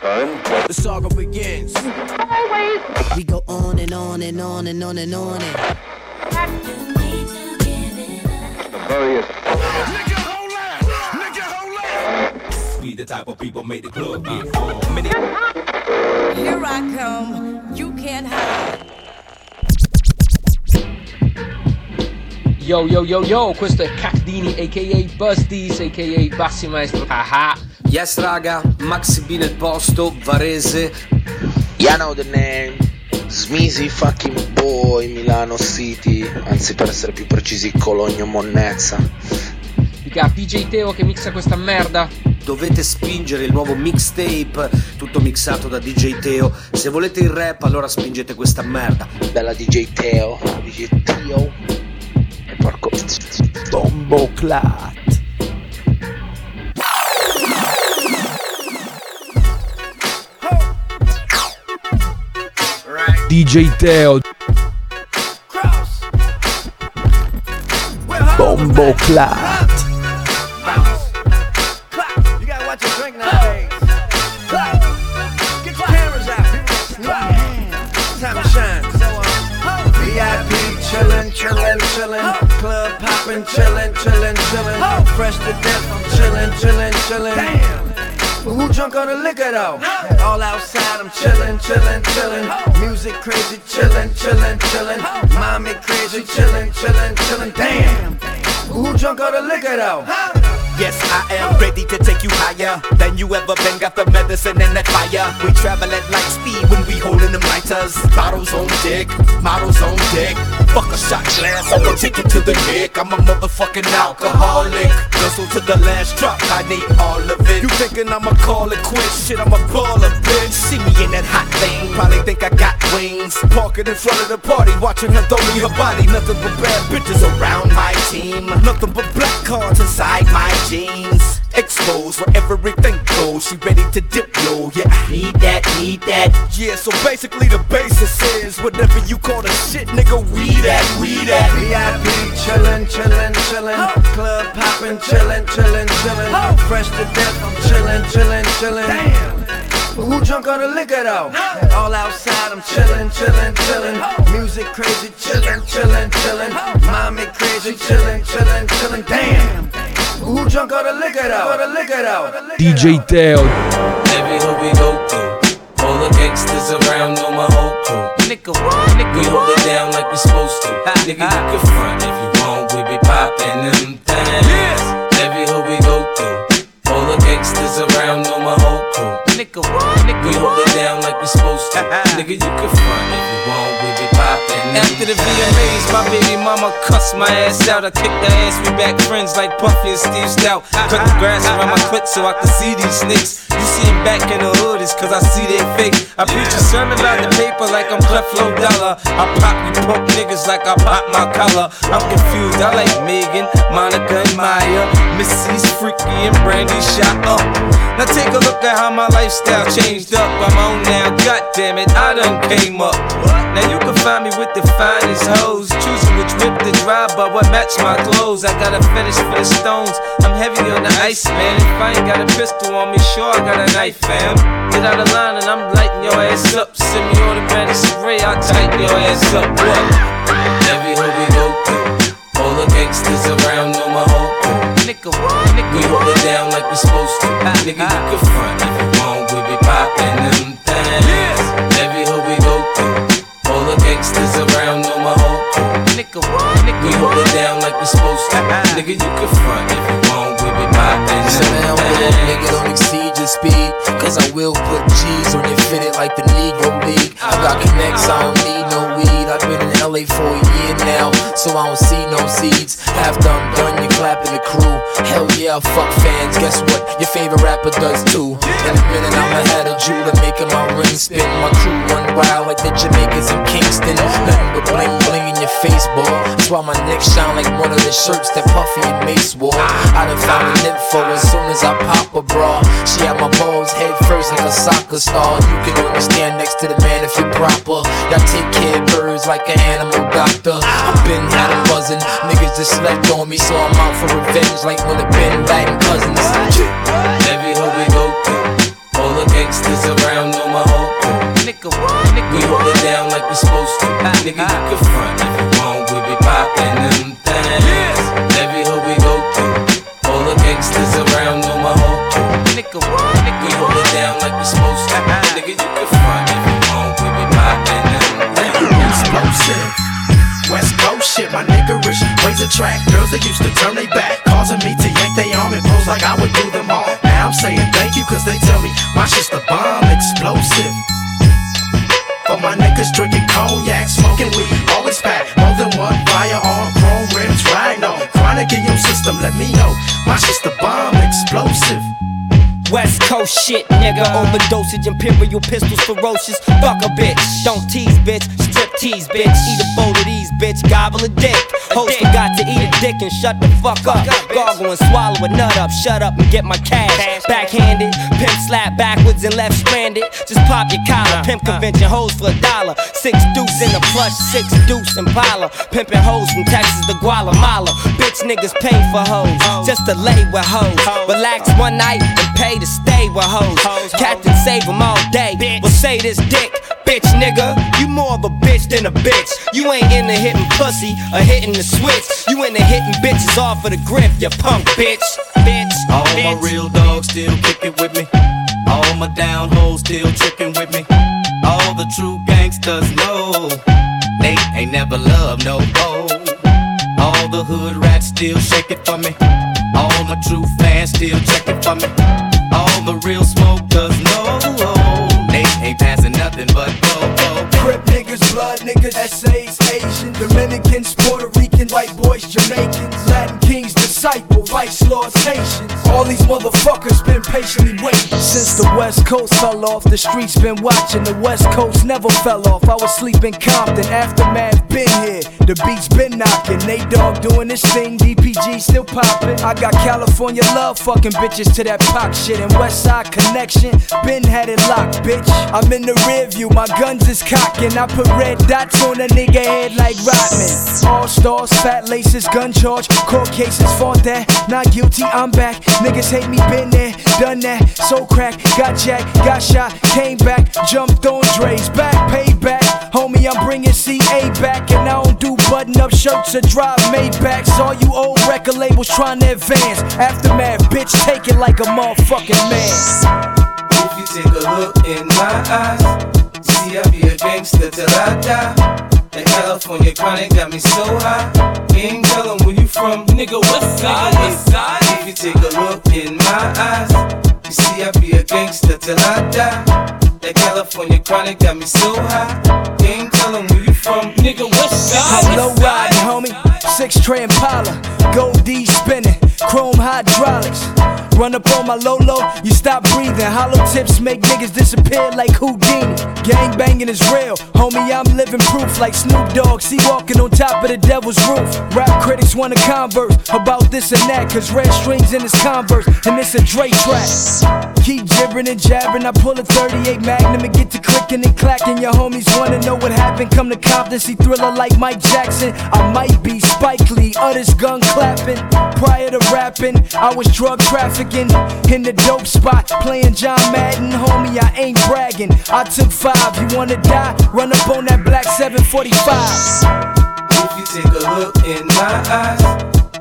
The saga begins. We go on and on and on and on and on and Various We the type of people make the club get full. Here I come. You can't hide. Yo yo yo yo, questo è Cacdini aka Busties aka Bassi Maestro Haha Yes raga, Maxi B nel posto, Varese You know the name. Smeezy fucking boy, Milano City. Anzi, per essere più precisi, Cologno Monnezza. Dica DJ Teo che mixa questa merda Dovete spingere il nuovo mixtape, tutto mixato da DJ Teo Se volete il rap allora spingete questa merda Bella DJ Teo. DJ Teo. E porco. Bombo Clat. Shine. So, uh, VIP chillin', chillin', chillin'. Club poppin', chillin', chillin', chillin'. Fresh to death, I'm chillin', chillin', chillin'. Damn. But who drunk on the liquor though? All outside, I'm chillin', chillin', chillin'. Music crazy, chillin', chillin', chillin'. Mommy crazy, chillin', chillin', chillin'. Damn. Who drunk on the liquor though? Yes, I am ready to take you higher than you ever been. Got the medicine and that fire. We travel at light speed when we holding them lighters. Bottles on deck, models on deck. Fuck a shot glass, I'ma take it to the neck. I'm a motherfucking alcoholic. Guzzle to the last drop, I need all of it. You thinking I'ma call it quits? Shit, I'm a baller, bitch. See me in that hot thing, probably think I got wings. Parking in front of the party, watching her throw me her body. Nothing but bad bitches around my team. Nothing but black cards inside my jeans. Exposed where everything goes. She ready to dip low. Yeah, need that, need that. Yeah, so basically the basis is whatever you call the shit, nigga. We that, we that. VIP chillin', chillin', chillin'. Club poppin', chillin', chillin', chillin'. Fresh to death, I'm chillin', chillin', chillin'. Damn. But who drunk on the liquor though? All outside, I'm chillin', chillin', chillin'. Music crazy, chillin', chillin', chillin'. Mommy crazy, chillin', chillin', chillin'. Damn. Who drunk on the liquor though? The liquor though? DJ Teo. Every hood we go through, all the gangsters around know my whole crew. Nigga, what? Nigga, We hold it down like we supposed to. Nigga, you can front if you want, we be poppin' them things. Every hood we go through, all the gangsters around know my whole crew. Nigga, what? Nigga, We hold it down like we supposed to. Nigga, you can front if you want, we be poppin' After the VMAs, my baby mama cussed my ass out. I kicked her ass, we back friends like Puffy and Steve Stoute. Cut the grass around my clit so I can see these snakes. You see him back in the hood, it's cause I see they fake. I preach a sermon about the paper like I'm Creflo Dollar. I pop you punk niggas like I pop my collar. I'm confused, I like Megan, Monica, and Mya. Missy's freaky and Brandy shot up. Now take a look at how my lifestyle changed up. I'm on now, god damn it, I done came up. Now you can find me with the finest hoes, choosing which whip to drive, but what match my clothes. I got a fetish for the stones. I'm heavy on the ice, man. If I ain't got a pistol on me, sure I got a knife, fam. Get out of line and I'm lighting your ass up. Send me all the automatic spray, I'll tighten your ass up. What? Every hood we go through, all the gangsters around know my whole. Nigga, what? Nigga, We hold it down like we supposed to. Nigga, you can front if you want, we be poppin' them things. Every hood we go through, all the gangsters around know my whole crew. Nigga, what? Nigga, We hold it down like we supposed to. Nigga, you can front if you want, we be poppin' them hold up, nigga, things. don't exceed your speed. Cause I will put G's on your fitted like the Negro League. I got connects, I don't need no weed. I've been in LA for a year now, so I don't see no seeds. After I'm done, you clapping the crew. Hell yeah, fuck fans. Guess what? Your favorite rapper does too. In a minute, I'ma have a jeweler making my ring spin. My crew run wild like the Jamaicans in Kingston. Nothing but bling bling in your face, boy. That's why my neck shine like one of the shirts that Puffy and Mase wore. I done found an info as soon as I pop a bra. She had my balls head first like a soccer star. You can only stand next to the man if you're proper. Y'all take care of is like an animal doctor. I've been had a buzzin', niggas just slept on me, so I'm out for revenge like when the been Latin cousins. Every hood we go through, all the gangsters around know my whole crew. We hold it down like we're supposed to. Nigga, you can front if you want, we be poppin' them things. Every hood we go through, all the gangsters around know my whole crew. We hold it down like we're supposed to. Attract girls that used to turn they back, causing me to yank they arm and pose like I would do them all. Now I'm saying thank you, cause they tell me my shit's the bomb, explosive. For my niggas drinking cognac, smoking weed, always pack more than one firearm, chrome rims, riding on. Chronic in your system, let me know. My shit's the bomb, explosive. West Coast shit, nigga. Overdosage, imperial pistols, ferocious. Fuck a bitch. Don't tease, bitch. Strip tease, bitch. Eat a bowl of these, bitch. Gobble a dick. Host forgot to eat a dick and shut the fuck up. Gargle and swallow a nut up. Shut up and get my cash. Backhanded, pimp slap backwards and left stranded. Just pop your collar. Pimp convention hoes for a dollar. Six deuce in a plush, six deuce in Impala. Pimping hoes from Texas to Guatemala. Bitch niggas pay for hoes. Just to lay with hoes. Relax one night and pay to stay with hoes. Captain save 'em all day. Well, say this dick, bitch nigga. You more of a bitch than a bitch. You ain't into hitting pussy or hitting the switch. You into hitting bitches off of the grip, you punk bitch. Bitch. All my real dogs still kicking with me. All my down hoes still tricking with me. All the true gangsters know they ain't never loved no hoe. All the hood rats still shake it for me. All my true fans still check it for me. All the real smokers know they ain't passing nothing but. Crip niggas, blood niggas, essays, Asian, Dominicans, Puerto Ricans, white boys, Jamaicans, Latin kings, disciple, vice lords, Haitians. All these motherfuckers been patiently waiting. Since the West Coast fell off, the streets been watching. The West Coast never fell off. I was sleeping Compton, aftermath been here. The beats been knocking. Nate Dogg doing this thing, DPG still popping. I got California love fucking bitches to that pop shit. And West Side connection, been had it locked, bitch. I'm in the rear view, my guns is cocking. I put red dots on a nigga head like Rodman. All stars, fat laces, gun charge, court cases, fought that. Not guilty, I'm back. Niggas hate me, been there, done that. So crack, got jacked, got shot, came back, jumped on Dre's back, payback. Homie, I'm bringing CA back, and I don't do button up shirts or drive Maybachs. All you old record labels trying to advance. Aftermath, bitch, take it like a motherfucking man. If you take a look in my eyes, see I be a gangster till I die. That California chronic got me so high. Ain't tell 'em where you from, nigga. West side, west side. If you take a look in my eyes, you see I be a gangster till I die. That California chronic got me so high. Ain't tell 'em where you from, nigga. West side. I'm low riding, homie. Six tray Impala, gold D spinning, chrome hydraulics. Run up on my Lolo, you stop breathing. Hollow tips make niggas disappear like Houdini. Gang banging is real, homie. I'm living proof like Snoop Dogg. See walking on top of the devil's roof. Rap critics wanna converse about this and that, cause red strings in his converse, and it's a Dre track. Keep gibbering and jabbering, I pull a 38 Magnum and get to clicking and clacking. Your homies wanna know what happened. Come to Compton, see thriller like Mike Jackson. I might be Spike Lee, others gun clapping. Prior to rapping, I was drug trafficking in the dope spot, playing John Madden. Homie, I ain't bragging. I took five. You wanna die? Run up on that black 745. If you take a look in my eyes,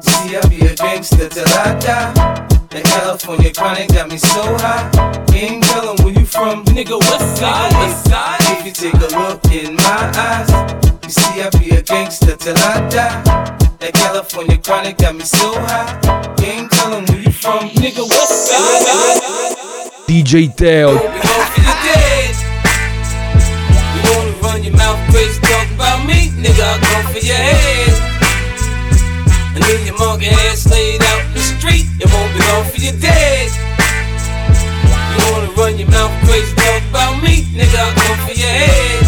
see I be a gangster till I die. That California chronic got me so high. Ain't tell 'em where you from, nigga. West side, west side. If you take a look in my eyes, you see I be a gangster till I die. That California chronic got me so high. Ain't tell 'em where you from, nigga. West side. DJ Teo. We go for the dead. You wanna run your mouth crazy, talk about me, nigga? I'll go for your head. And leave your monkey ass laid out in the street. It won't be long for your dead. You wanna run your mouth crazy, talk about me, nigga? I'll go for your head.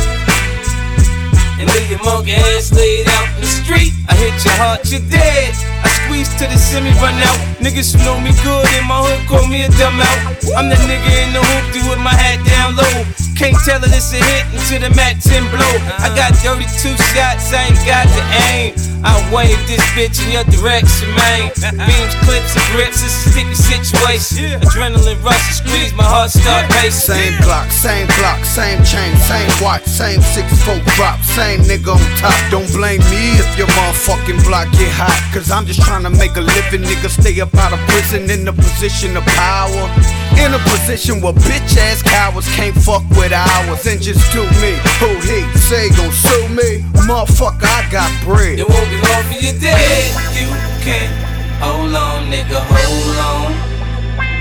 And leave your monkey ass laid out in the street. I hit your heart, you're dead. I squeeze to the semi run out. Niggas who know me good in my hood call me a dumb out. I'm the nigga in the hoopty with my hat down low. Can't tell that it's a hit until the Mac 10 blow. I got 32 shots, I ain't got the aim. I wave this bitch in your direction, man. Beams, clips, and grips, it's a sticky situation. Adrenaline rush squeeze, my heart start racing. Same clock, same clock, same chain, same watch, same six foot drop, same nigga on top. Don't blame me if your motherfucking block get hot. Cause I'm just trying to make a living, nigga. Stay up out of prison in a position of power. In a position where bitch ass cowards can't fuck with ours and just do me. Who he say gon' sue me? Motherfucker, I got bread. It won't be long for you dead. You can't hold on, nigga, hold on.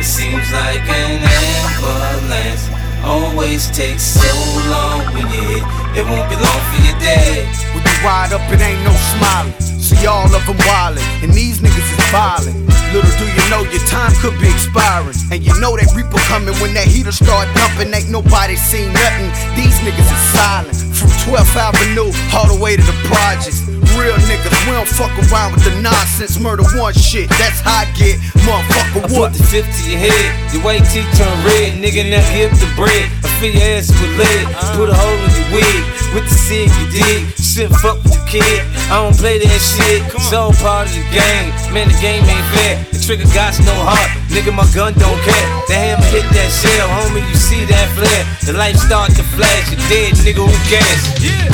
It seems like an ambulance. Always takes so long when you hit. It won't be long for you dead. When you ride up, it ain't no smiling. See all of them wildin', and these niggas is violent. Little do you know your time could be expiring. And you know that reaper coming when that heater start dumping. Ain't nobody seen nothing. These niggas is silent. From 12th Avenue all the way to the projects. Real niggas, we don't fuck around with the nonsense. Murder one shit, that's how I get. Motherfucker, I what? put the 50 to your head, your white teeth turn red, nigga now give the bread. I fill your ass with lead, put a hole in your wig, with the cig you dig. Shit fuck with the kid, I don't play that shit, it's all part of the game. Man, the game ain't fair, the trigger got no heart, nigga my gun don't care. The hammer hit that shell, homie you see that flare. The light start to flash, you dead nigga who cares? Yeah,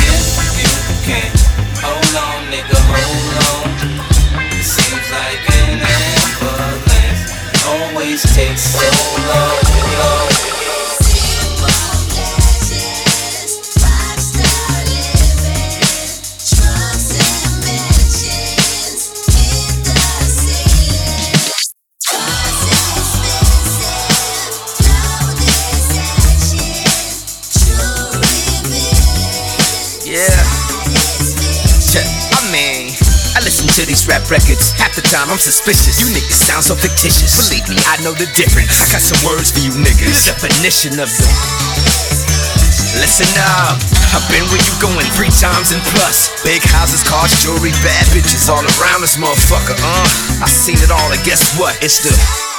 you can't hold on nigga, hold on. Seems like an ambulance always takes so long, long. Rap records. Half the time I'm suspicious. You niggas sound so fictitious. Believe me, I know the difference. I got some words for you niggas. The definition of the. Listen up. I've been where you going three times and plus. Big houses, cars, jewelry, bad bitches all around this motherfucker. Uh, I seen it all, and guess what? It's the.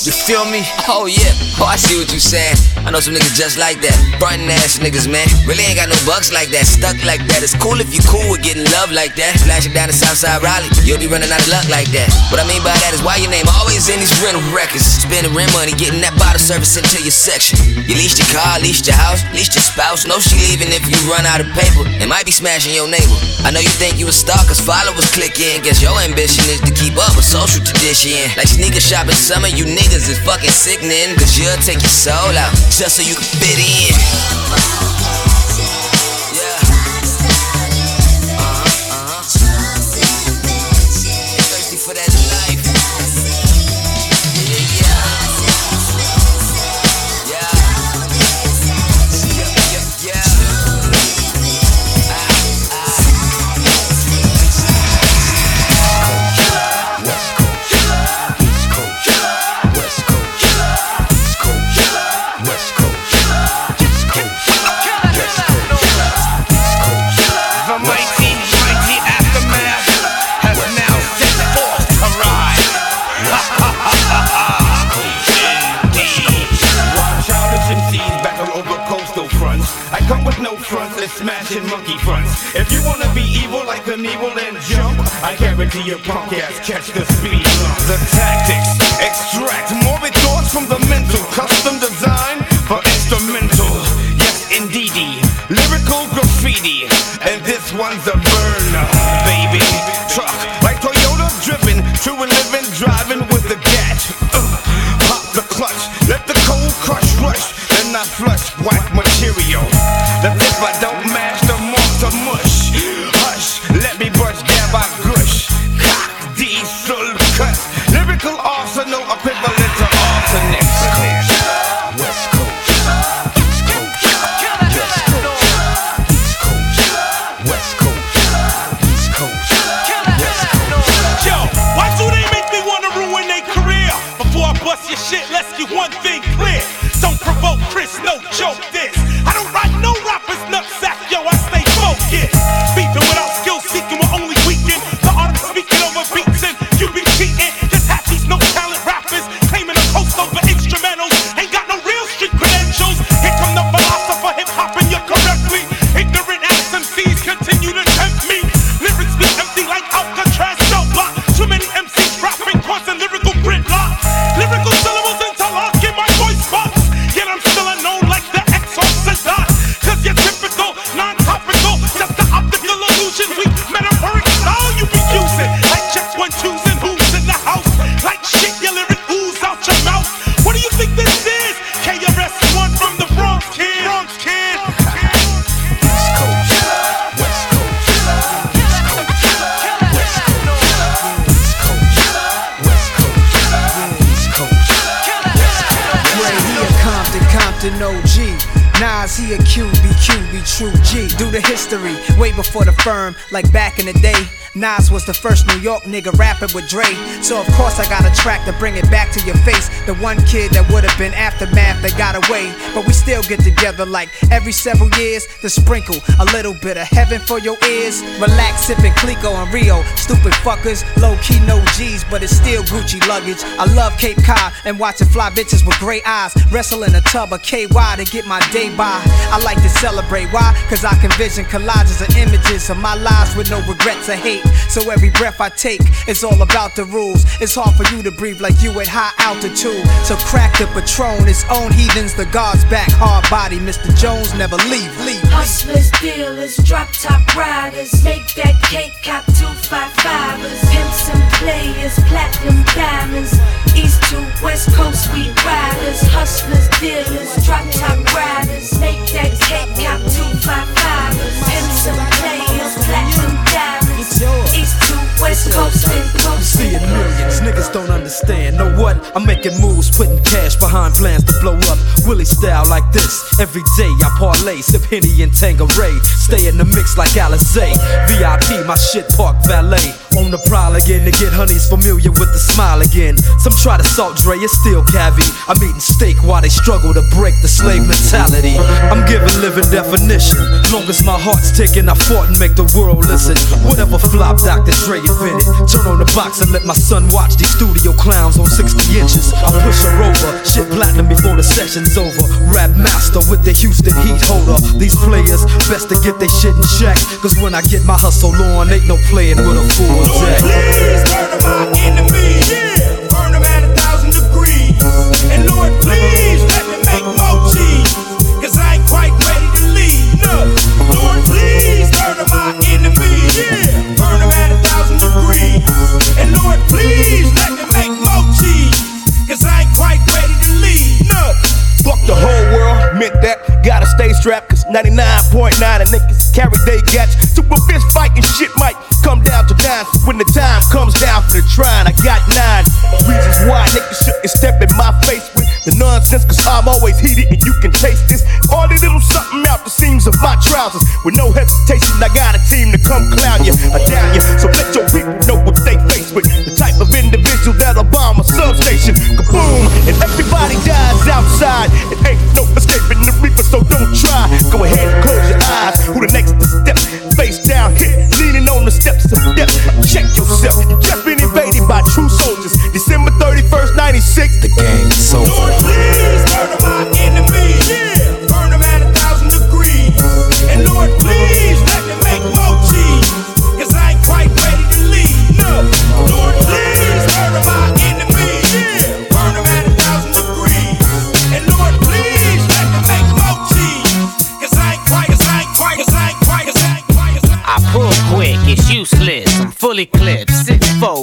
You feel me? Oh yeah, oh I see what you saying. I know some niggas just like that. Frontin' ass niggas, man. Really ain't got no bucks like that, stuck like that. It's cool if you cool with getting love like that. Flashing down the Southside Raleigh, you'll be running out of luck like that. What I mean by that is why your name always in these rental records. Spending rent money, getting that bottle service into your section. You leased your car, leased your house, leased your spouse. No, she leaving if you run out of paper. It might be smashing your neighbor. I know you think you a star, cause followers click in. Guess your ambition is to keep up with social tradition. Like sneaker shopping summer, you niggas is fucking sickening. Cause you'll take your soul out just so you can fit in. Guarantee your punk ass catch the speed. The tactics extract morbid thoughts from the mental, custom design for instrumental. Yes, indeedy, lyrical graffiti, and this one's a burner, baby. Truck like Toyota driven, true and living, driving with the gat. Ugh. Pop the clutch, let the cold crush rush, then I flush whack material. Nigga rapping with Dre. So of course I got a track to bring it back to your face. The one kid that would have been aftermath that got away. But we still get together like every several years to sprinkle a little bit of heaven for your ears. Relax, sipping Clico and Rio. Stupid fuckers, low key no G's, but it's still Gucci luggage. I love Cape Cod and watching fly bitches with gray eyes. Wrestle in a tub of KY to get my day by. I like to celebrate. Why? Cause I can vision collages of images of my lives with no regrets or hate. So every breath I take is all about the rules. It's hard for you to breathe like you at high altitude. So crack the patron, its own heathens, the guards back. Hard body, Mr. Jones never leave. leave. Hustlers, dealers, drop top riders. Make that cake cop two five fivers. Pimps and players, platinum diamonds. East to West Coast, we riders. Hustlers, dealers, drop top riders. Make that cake cop two five fivers. Pimps and players, platinum diamonds. East to West Coast and See it millions, niggas don't understand. Know what? I'm making moves, putting cash behind plans to blow up. Willie style like this. Every day I parlay, sip Henny and Tanqueray. Stay in the mix like Alizé. VIP, my shit park valet. On the prowl again to get honeys familiar with the smile again. Some try to salt Dre, it's still cavi. I'm eating steak while they struggle to break the slave mentality. I'm giving living definition. Long as my heart's ticking, I fought and make the world listen. Whatever flop Dr. Dre invented. Turn on the box and let my son watch these studio clowns on 60 inches. I push her over, shit platinum before the session's over. Rap master with the Houston heat holder. These players best to get their shit in check. Cause when I get my hustle on, ain't no playing with a full deck. Please murder my enemies, yeah. Burn them at a thousand degrees. And Lord, please let me make more I ain't quite ready to leave. No. Lord, please murder my enemies, yeah. Burn them at a thousand degrees. And Lord, please let me make more I ain't quite ready to leave. No. Fuck the whole world, meant that. Stay strapped, cause 99.9 of niggas carry they gats. Super fist fighting shit might come down to nine. When the time comes down for the trying, I got nine reasons why niggas shouldn't step in my face with the nonsense, cause I'm always heated and you can taste this. All the little something out the seams of my trousers. With no hesitation, I got a team to come clown you or down you. So let your people know what they face with. The type of individual that'll bomb a substation. Kaboom! And everybody dies outside. It ain't no escaping the reaper, so don't try. Go ahead and close your eyes. Who the next to step? Face down, hit, leaning on the steps of death. Check yourself. You just been invaded by true soldiers. December 31st, 96. The game is over. Lord, please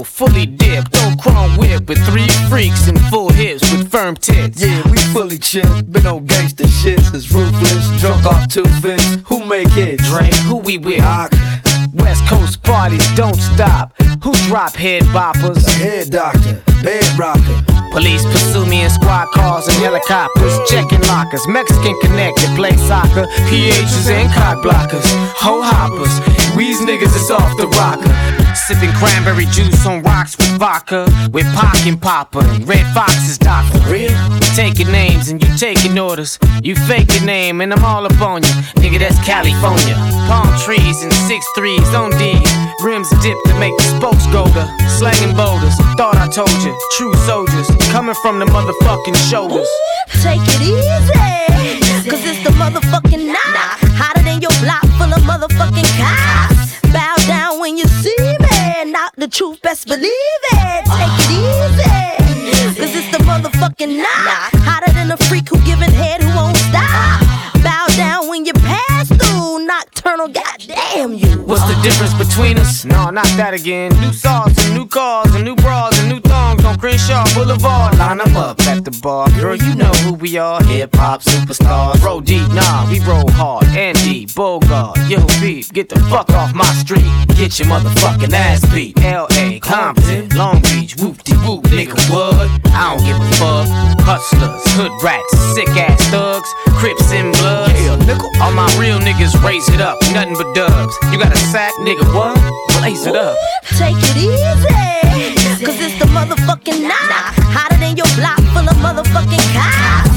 fully dipped. Old chrome whip with three freaks and full hips with firm tits. Yeah, we fully chipped, been on gangsta shit since ruthless. Drunk off two fists, who make it? Drink, who we with? West Coast parties don't stop. Who drop head boppers? Head doctor, bed. Police pursue me in squad cars and helicopters, checking lockers. Mexican connected, play soccer. PHs and cock blockers, hoe hoppers. Weeze niggas is off the rocker. Sipping cranberry juice on rocks with vodka, with Pac and Papa. and Redd Foxx is doctor. Real? Taking names and you taking orders. You fake your name and I'm all up on you. Nigga, that's California. Palm trees and six threes on D's. Rims dipped to make the spokes go to slanging boulders. Thought I told you, true soldiers coming from the motherfucking shoulders. Take it easy, cause it's the motherfucking knock. Hotter than your block full of motherfucking cops. Bow down when you see me, not the truth, best believe it. Take it easy, cause it's the motherfucking knock. Hotter than a freak who giving head nocturnal, goddamn. damn you. What's the difference between us? No, not that again. New sauce and new cars and new bras and new thongs on Crenshaw Boulevard. Line 'em up at the bar. Girl, you know who we are. Hip hop superstars. Roll deep, nah, we roll hard. Andy, Bogart, yo, beef, get the fuck off my street. Get your motherfucking ass beat. L.A., Compton, Long Beach, whoop de whoop, nigga, what? I don't give a fuck. Hustlers, hood rats, sick ass thugs, Crips and Bloods. Yeah, nigga. All my real niggas raise it up, nothing but dubs. You got a sack, nigga, what? Blaze it up. Take it easy, cause it's the motherfucking night. Hotter than your block full of motherfucking cops.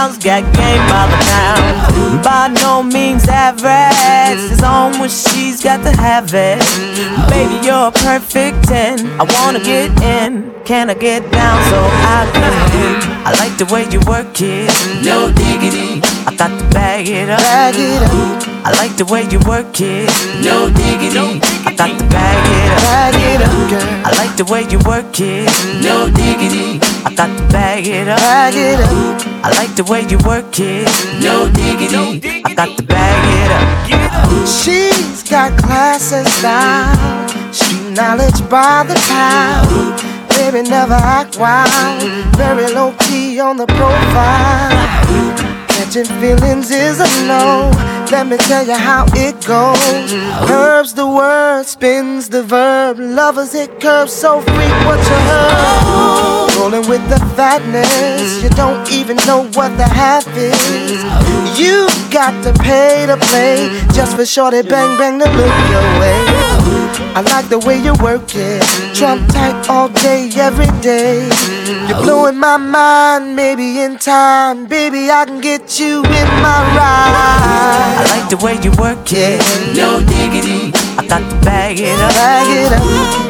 grounds, got game by the pound. By no means average. It's on when she's got to have it. Baby, you're a perfect 10. I wanna get in. Can I get down so I can? I like the way you work it. No diggity. I got to bag it up. Bag it up. I like the way you work it. No diggity. I got to bag it up. Bag it up, girl. I like the way you work it. No diggity. I got to bag it up. Bag it up. I like the way you work it. No diggity. I got to bag it up. She's got class and style. Street knowledge by the pound. Baby, never act wild. Very low key on the profile. Catching feelings is a no. Let me tell you how it goes. Herbs the word, spins the verb. Lovers it curves so freak what you heard. Rolling with the fatness, you don't even know what the half is. You got to pay to play just for shorty bang bang to look your way. I like the way you work it, trump tight all day, every day. You're blowing my mind, maybe in time, baby I can get you in my ride. I like the way you work it. No diggity. I got to bag it up. Bag it up.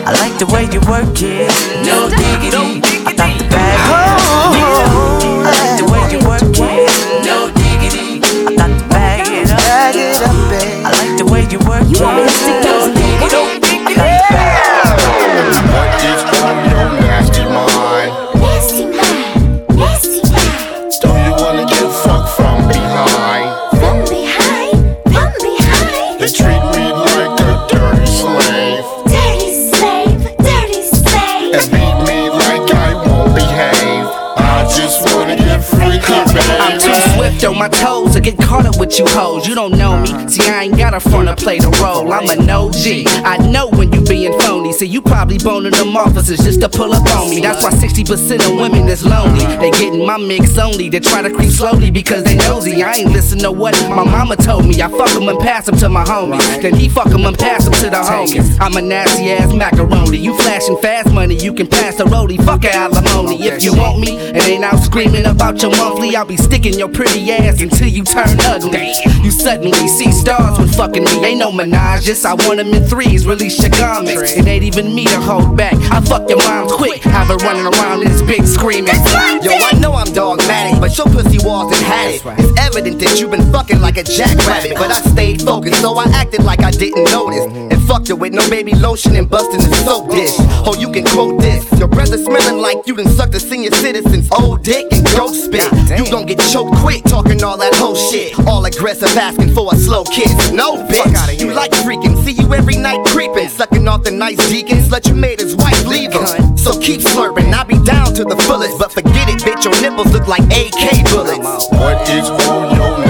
I like the way you work it. No diggity. I got to bag it up. Oh. I like the way you work it. No diggity. I got to bag it up. Bag it up, babe. I like the way you work it. No diggity. I got to bag it up. They treat on my toes to get caught up with you hoes. You don't know me. See, I ain't got a front to play the role. I'm an OG. I know when you being phony. See, you probably boning them officers just to pull up on me. That's why 60% of women is lonely. They getting my mix only. They try to creep slowly because they nosy. I ain't listen to what my mama told me. I fuck 'em and pass 'em to my homies. Then he fuck 'em and pass 'em to the homies. I'm a nasty ass macaroni. You flashing fast money. You can pass the roadie. Fuck a alimony. If you want me and ain't out screaming about your monthly, I'll be sticking your pretty ass until you turn ugly. You suddenly see stars when fucking me. Ain't no menages. I want 'em in threes. Release your garments. It ain't even me to hold back. I fuck your mom quick. Have her running around in this big screaming. Yo, I know I'm dogmatic, but your pussy walls and had it. It's evident that you've been fucking like a jackrabbit, but I stayed focused, so I acted like I didn't notice. And fucked her with no baby lotion and busting the soap dish. Oh, you can quote this. Your brother smelling like you done sucked a senior citizen's old dick and ghost spit. You gon' get choked quick talking all that whole shit. All aggressive asking for a slow kiss. No, bitch. You like freaking. See you every night creeping. Sucking off the nice deacons. Let your mate his wife leave him. So keep slurping. I'll be down to the fullest. But forget it, bitch. Your nipples look like AK bullets. What is on your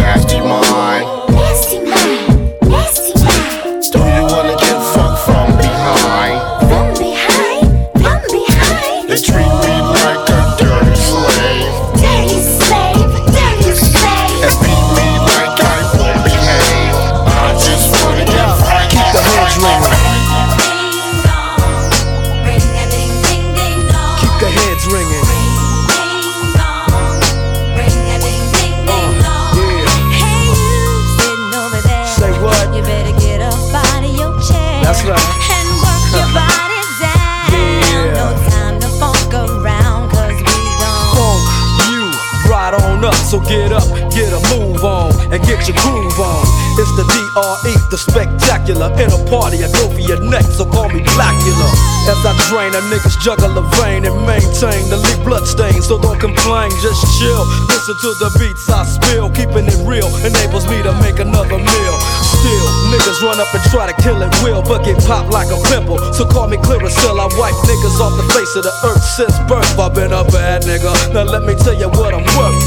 and get your groove on. It's the DRE, the spectacular. In a party, I go for your neck, so call me Blacula. As I drain, a niggas juggle a vein and maintain the leak bloodstains. So don't complain, just chill. Listen to the beats I spill, keeping it real enables me to make another meal. Still, niggas run up and try to kill it will, but get popped like a pimple. So call me Clearasil, I wipe niggas off the face of the earth since birth. I've been a bad nigga. Now let me tell you what I'm worth.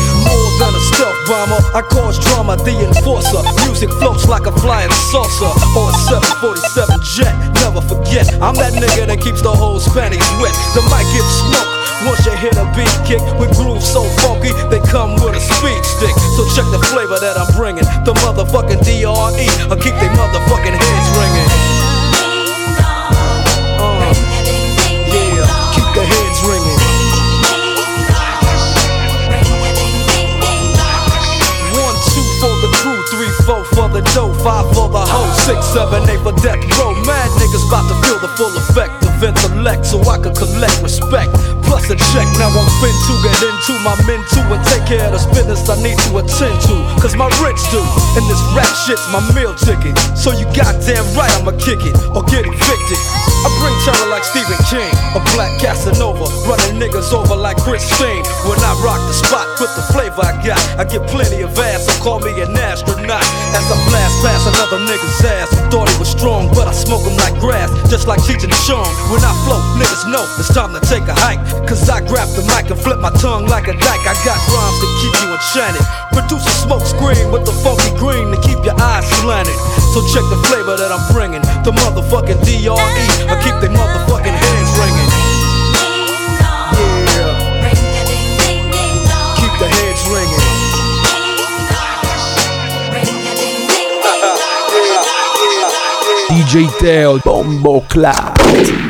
Than a stealth bomber, I cause drama, the enforcer. Music floats like a flying saucer or a 747 jet. Never forget, I'm that nigga that keeps the whole panties wet. The mic gives smoke. Once you hit a beat kick with grooves so funky, they come with a speed stick. So check the flavor that I'm bringing. The motherfucking DRE, I keep they motherfucking heads ringing. The dough, five for the hoe, six, seven, eight for death row. Mad niggas about to feel the full effect of intellect so I can collect respect. Plus a check, now I'm fin to get into my men too and take care of the business I need to attend to. Cause my rich do, and this rap shit's my meal ticket. So you goddamn right I'ma kick it or get evicted. I bring terror like Stephen King, a black Casanova, running niggas over like Christine. When I rock the spot with the flavor I got, I get plenty of ass, so call me an astronaut. As I blast past another nigga's ass, thought he was strong, but I smoke him like grass, just like Cheech and Chong. When I flow, niggas know it's time to take a hike. Cause I grab the mic and flip my tongue like a dyke. I got rhymes to keep you enchanted. Produce a smoke screen with the funky green to keep your eyes slanted. So check the flavor that I'm bringing. The motherfucking DRE. I keep they motherfucking hands ringing. Yeah. Keep the heads ringing. DJ Teo Bombo Clat.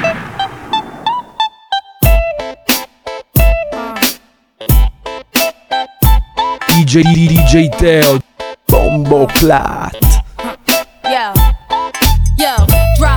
DJ DJ Teo Bombo Clat.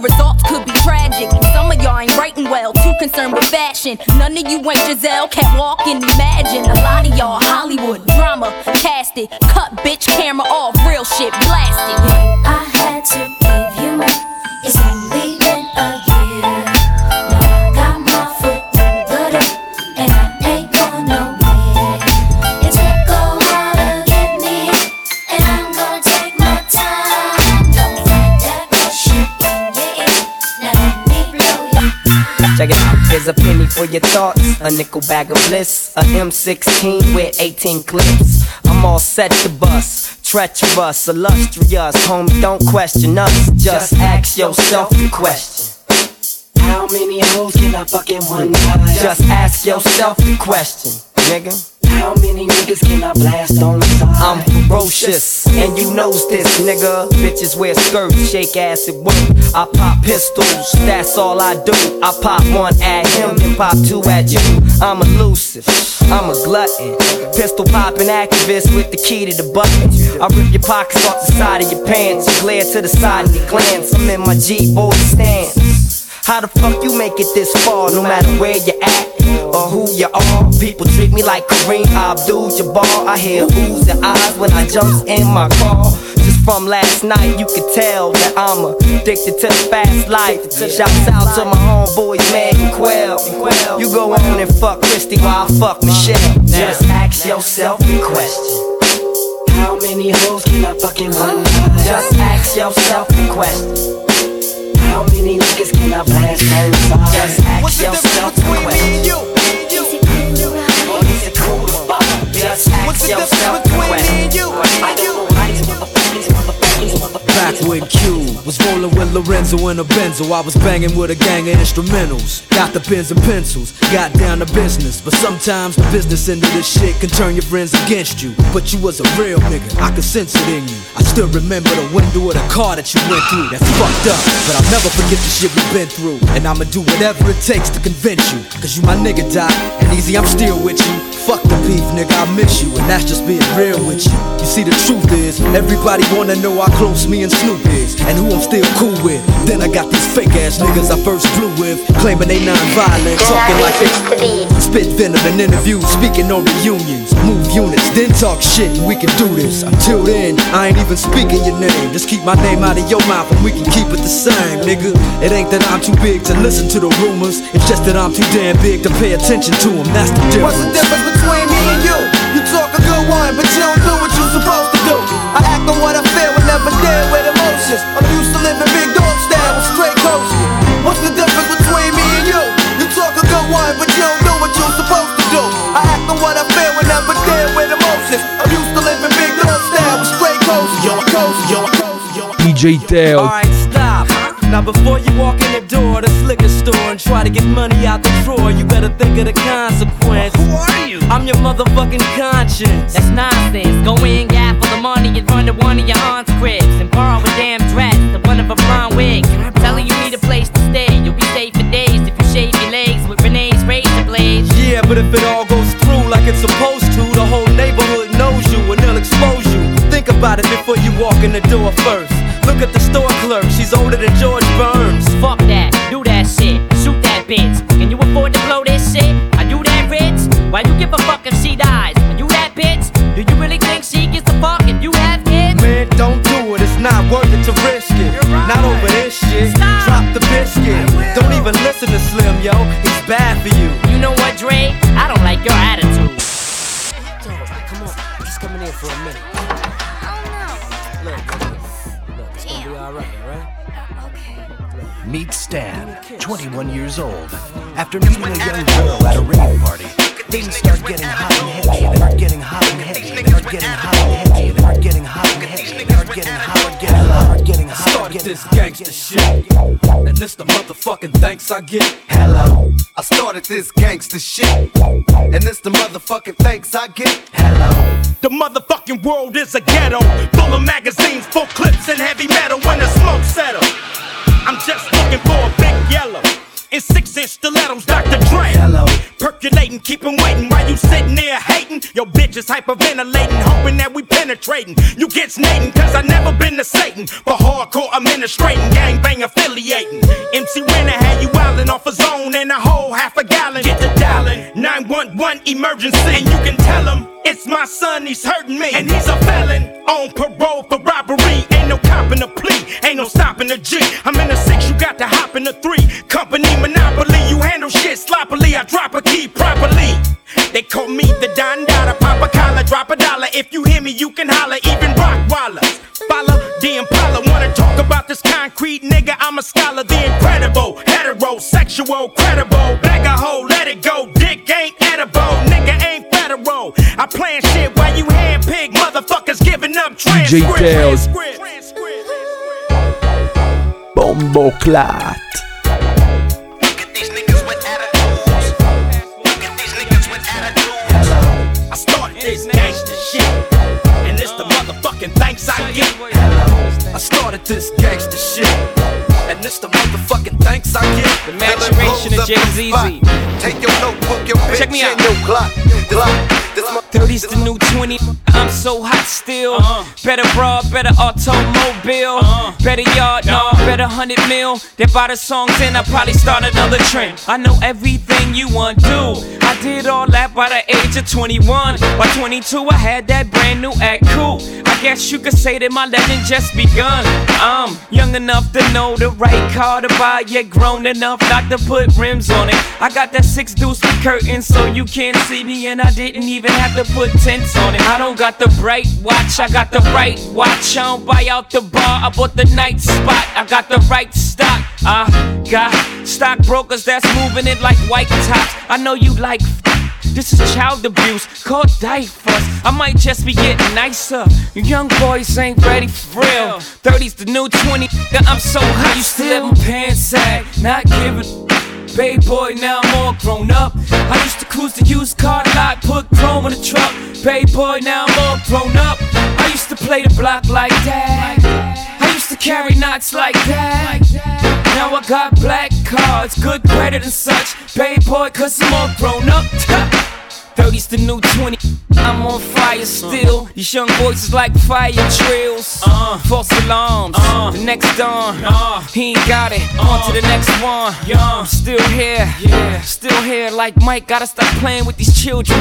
results could be tragic. Some of y'all ain't writing well, too concerned with fashion. None of you ain't Gisele, can't walk and imagine. A lot of y'all Hollywood drama, cast it. Cut bitch camera off, real shit blasted. I had to give you more. It's only been a Here's a penny for your thoughts, a nickel bag of bliss, a M16 with 18 clips. I'm all set to bust, treacherous, illustrious. Homie, don't question us. Just ask yourself the question. How many hoes can I fuck in one night? Just ask yourself the question, nigga. How many niggas can I blast on the side? I'm ferocious, and you knows this, nigga. Bitches wear skirts, shake ass at work. I pop pistols, that's all I do. I pop one at him, then pop two at you. I'm elusive, I'm a glutton. Pistol popping activist with the key to the button. I rip your pockets off the side of your pants. You glare to the side and you glance. I'm in my G boy stance. How the fuck you make it this far, no matter where you at or who you are? People treat me like Kareem Abdul-Jabbar. I hear oohs and eyes when I jumps in my car. Just from last night, you could tell that I'm addicted to the fast life. Shouts out to my homeboys, Meg and Quell. You go on and fuck Christy while I fuck Michelle. Just ask yourself the question. How many hoes can I fuck in? Just ask yourself the question. How many niggas can I blast side? Just ask yourself the question. Or is it cool to? Just ask yourself the question. I don't know why these motherfuckers, motherfuckers, motherfuckers. Back when Q was rolling with Lorenzo and a Benzo. I was banging with a gang of instrumentals. Got the pens and pencils, got down to business. But sometimes the business end of this shit can turn your friends against you. But you was a real nigga, I could sense it in you. I still remember the window of the car that you went through. That's fucked up, but I'll never forget the shit we've been through. And I'ma do whatever it takes to convince you. Cause you my nigga, Doc. And Eazy, I'm still with you. Fuck the beef, nigga, I miss you. And that's just being real with you. You see, the truth is, everybody wanna know how close me and Snoop is. And who I'm still cool with. Then I got these fake ass niggas I first flew with. Claiming they non-violent, talking like they spit venom in interviews, speaking on reunions. Move units, then talk shit, and we can do this. Until then, I ain't even speaking your name. Just keep my name out of your mouth and we can keep it the same, nigga. It ain't that I'm too big to listen to the rumors. It's just that I'm too damn big to pay attention to them. That's the difference. What's the difference between me and you? You talk a good one, but you don't do what you're supposed to do. I act on what I feel and never deal with emotions. I'm DJ Teo. Alright, stop. Now before you walk in the door of this liquor store and try to get money out the drawer, you better think of the consequence. Who are you? I'm your motherfucking conscience. That's nonsense. Go in, gap for the money, and run to one of your aunt's cribs and borrow a damn dress to one of her blonde wigs. Telling you need a place to stay. You'll be safe for days if you shave your legs with Renee's razor blades. Yeah, but if it all goes through like it's supposed to, the whole neighborhood knows you and they'll expose you. Think about it before you walk in the door first. Look at the store clerk, she's older than George Burns. Fuck that, do that shit, shoot that bitch. Can you afford to blow this shit? Are you that rich? Why you give a fuck if she dies? Are you that bitch? Do you really think she gives a fuck if you have kids? Man, don't do it, it's not worth it to risk it. Not over this shit. Stop. Drop the biscuit. Don't even listen to Slim, yo. He's bad for you. You know what, Dre? I don't like your attitude. Come on, just coming in for a minute. It's gonna be alright, alright? Uh, Meet Stan, 21 years old. After meeting a young girl at a rave party, things start getting hot and heavy. They start getting hot and heavy. They start getting hot and heavy. They start getting hot and heavy. They start getting hot, getting hot, getting hot. Started this gangster shit, and this the motherfucking thanks I get. Hello, I started this gangster shit, and this the motherfucking thanks I get. Hello. The motherfucking world is a ghetto, full of magazines, full clips, and heavy metal. When the smoke settle, I'm just looking for a big yellow. In six inch stilettos, Dr. Dre. Hello. Percolating, keep waiting while you sitting there hating. Your bitch is hyperventilating, hoping that we penetrating. You get snating, cause I never been to Satan. But hardcore administrating, gangbang affiliating. MC Renner had you wildin' off a zone and a whole half a gallon. Get the dialing, 911 emergency. And you can tell him it's my son, he's hurting me. And he's a felon on parole for robbery. Ain't no copping a plea, ain't no stopping a G. I'm in a six, you got to hop in a three. Company monopoly, you handle shit sloppily. I drop a key properly. They call me the Don Dada, pop a collar, drop a dollar. If you hear me, you can holler, even Rockwallers. Follow the Impala, wanna talk about this concrete nigga? I'm a scholar, the incredible, heterosexual, credible. Bag a hoe, let it go, dick ain't edible, nigga ain't federal. I plan shit while you handpick motherfuckers giving up DJ transcript. Bombo Clat. I get. I started this gangster shit, and this the motherfucking thanks I get. The maturation of Jay-Z. Take your notebook, your bitch, Check me out. and your Glock. Glock. This mo- 30's the new 20. I'm so hot still. Uh-huh. Better broad, better automobile. Uh-huh. Better yard, no, better 100 mil. They buy the songs and I probably start another trend. I know everything you want to. I did all that by the age of 21. By 22, I had that brand new act cool. Guess you could say that my legend just begun. I'm young enough to know the right car to buy, yet grown enough not to put rims on it. I got that six deuce with curtains so you can't see me, and I didn't even have to put tents on it. I don't got the bright watch, I got the right watch. I don't buy out the bar, I bought the night spot. I got the right stock. I got stockbrokers that's moving it like white tops. I know you like. This is child abuse called DYFS. I might just be getting nicer. You young boys ain't ready for real. 30's the new 20. Yeah, I'm so high, you still let my pants sag. Not giving. Baby boy, now I'm all grown up. I used to cruise the used car lot, put chrome in the truck. Baby boy, now I'm all grown up. I used to play the block like that. I used to carry knots like that. Now I got black cards, good credit and such. Baby boy, cause I'm all grown up. 30's the new 20. I'm on fire still. These young boys is like fire drills. Uh, false alarms. Uh, the next dawn. Uh, he ain't got it. On to the next one. I'm still here. Yeah. Still here. Like Mike, gotta stop playing with these children.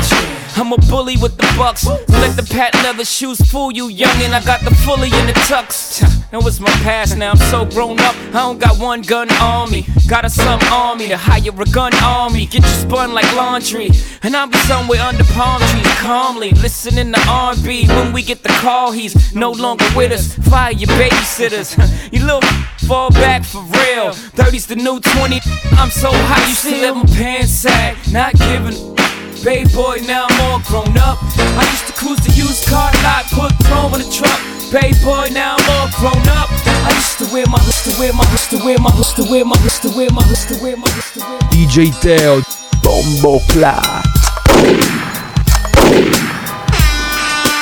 I'm a bully with the bucks. Let the patent leather shoes fool you, youngin'. I got the fully in the tux. That was my past. Now I'm so grown up. I don't got one gun on me. Got a some army to hire a gun on me. Get you spun like laundry. And I'll be somewhere under palm trees, calmly listening to R&B. When we get the call, he's no longer with us. Fire your babysitters. you little fall back for real. 30's the new 20. I'm so high, you still let my pants sag. Not giving. Baby boy, now I'm all grown up. I used to cruise the used car lot, put chrome in the truck. Baby boy, now I'm all grown up. I used to wear my, used to wear my, used to wear my, used to wear my, used to wear my, used to wear my, used to wear my. DJ Teo, Bombo Clat.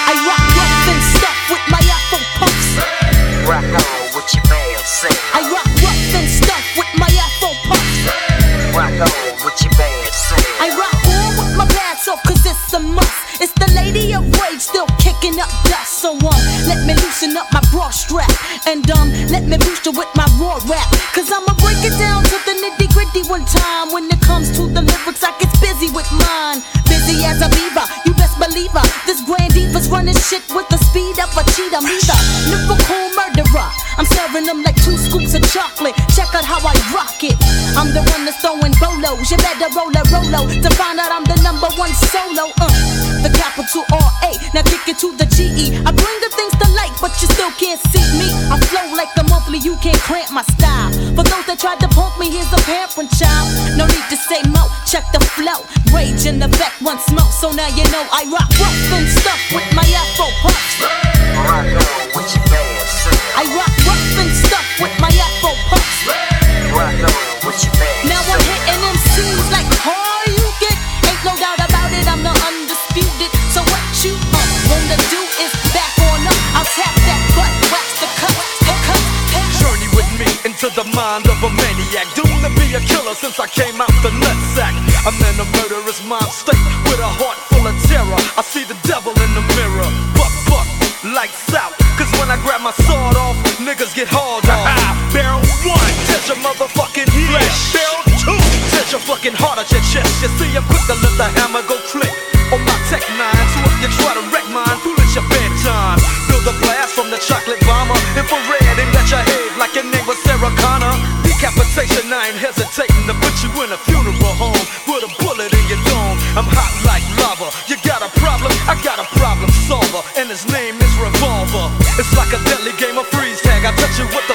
I rock rough and stuff with my Afro puffs. Rock on with your man, say. I rock rough and stuff with my Afro puffs. Rock on with your man, say. I rock on with my pants off it's a must. It's the lady of rage still kicking up dust. So um, let me loosen up my bra strap. And um, let me boost it with my raw rap. I'ma break it down to the nitty gritty one time. When it comes to the lyrics, I get busy with mine. Busy as a beaver, you best believe her. This grand diva's running shit with the speed of a cheetah. Me the lyrical murderer. I'm serving them like scoops of chocolate. Check out how I rock it. I'm the one that's throwing bolos. You better roll a rolo to find out I'm the number one solo. Uh, the capital R A. Now kick it to the G E. I bring the things to light, but you still can't see me. I flow like a monthly, you can't cramp my style. For those that tried to punk me, here's a parent child. No need to say mo, check the flow. Rage in effect, one smoke, so now you know I rock rough and stuff with my Afro puffs. Mind of a maniac. Doomed to be a killer since I came out the nutsack. I'm in a murderous mind state with a heart full of terror. I see the devil in the mirror. Buck, buck, lights out. Cause when I grab my sword off, niggas get hauled off. Barrel one, touch your motherfucking flesh. Barrel two, touch your fucking heart at your chest. You see, I'm quick to let the hammer go click. I ain't hesitating to put you in a funeral home with a bullet in your dome. I'm hot like lava. You got a problem? I got a problem solver, and his name is Revolver. It's like a deadly game of freeze tag. I touch you with the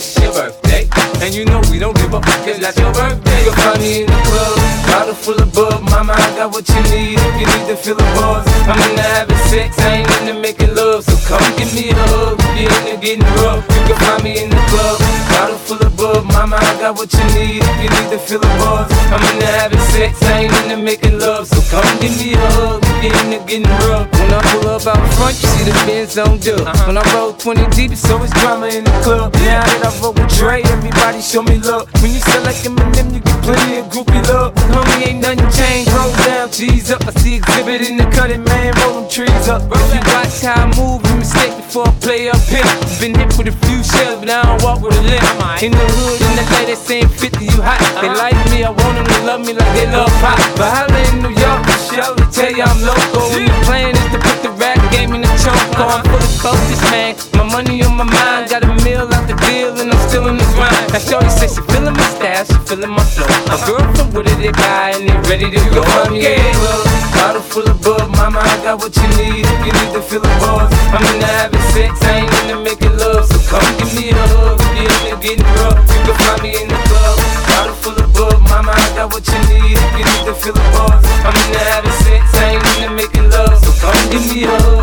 it's your birthday. And you know we don't give up cause that's your birthday. You'll find me in the club, bottle full of bub. Mama, I got what you need if you need to feel the buzz. I'm into having sex, I ain't into making love. So come give me a hug, you're into getting rough. You can find me in the club, bottle full of bub. Mama, I got what you need if you need to feel the buzz. I'm into having sex, I ain't into making love. So come give me a hug, we get into getting rough. When I pull up out front, you see the Benz on dub. Uh-huh. When I roll 20 deep, it's always drama in the club. Now that I roll with Dre, everybody show me love. When you sell like Eminem, you get plenty of groupie love. Cheese up. I see exhibit in the cutting, man. Roll them trees up. If you watch how I move, you mistake before I play up here. Been hit with a few shells, but I don't walk with a limp. In the hood, in the LA, they saying 50, you hot. They like me, I want them to love me like they love pop. But I holla in New York, for show, they tell you I'm local. When the plan is to put the rap game in the choke. I'm full of focus, man. My money on my mind, got a meal out the deal, and I'm still in the grind. Now, Shorty says she feeling my style, she feeling my flow. A girl from Wooded, they buy, and they ready to go. Yeah, bottle full of bub. Mama, I got what you need if you need to feel the buzz. I'm into having sex, I ain't into making love. So come give me a hug, if you're into getting rough. You can find me in the club, bottle full of bub. Mama, I got what you need if you need to feel the buzz. I'm into having sex, I ain't into making love. So come give me a hug,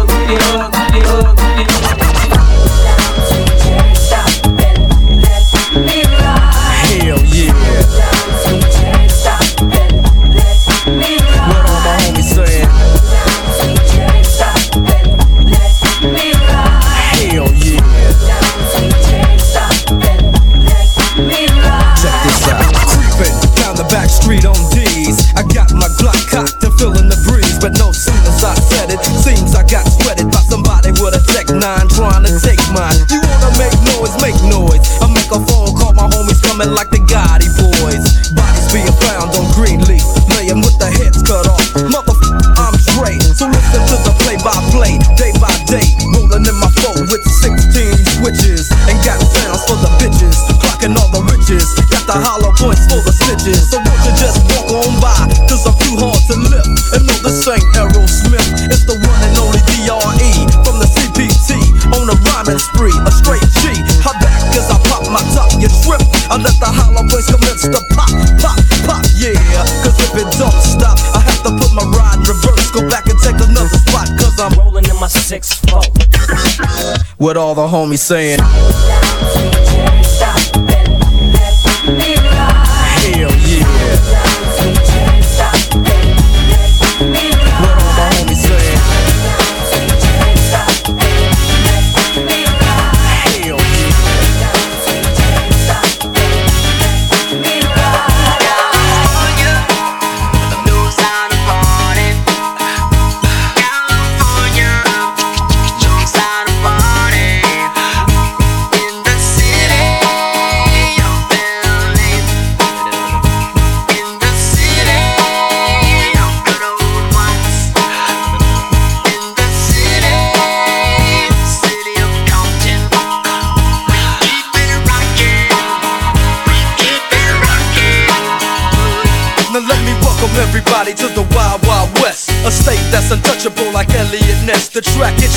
What all the homies saying?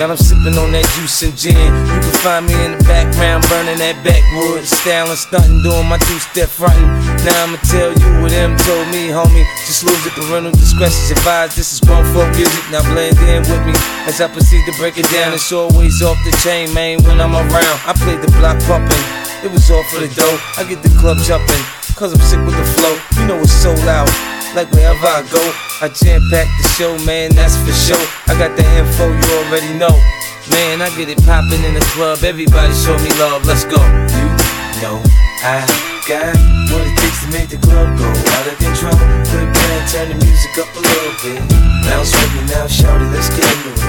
again. I'm sipping on that juice and gin. You can find me in the background, burning that backwood. Styling, stunting, doing my two step frontin'. Now I'ma tell you what them told me, homie. Just lose it, parental discretion's advised. This is grown folk music. Now blend in with me as I proceed to break it down. It's always off the chain, man, when I'm around. I play the block pumping. It was all for the dough. I get the club jumping, cause I'm sick with the flow. You know it's so loud. Like wherever I go, I jam pack the show, man, that's for sure. I got the info, you already know. Man, I get it poppin' in the club, everybody show me love, let's go. You know I got what it takes to make the club go out of control. Quit playing, turn the music up a little bit. Bounce with me now, shout it, let's get into it.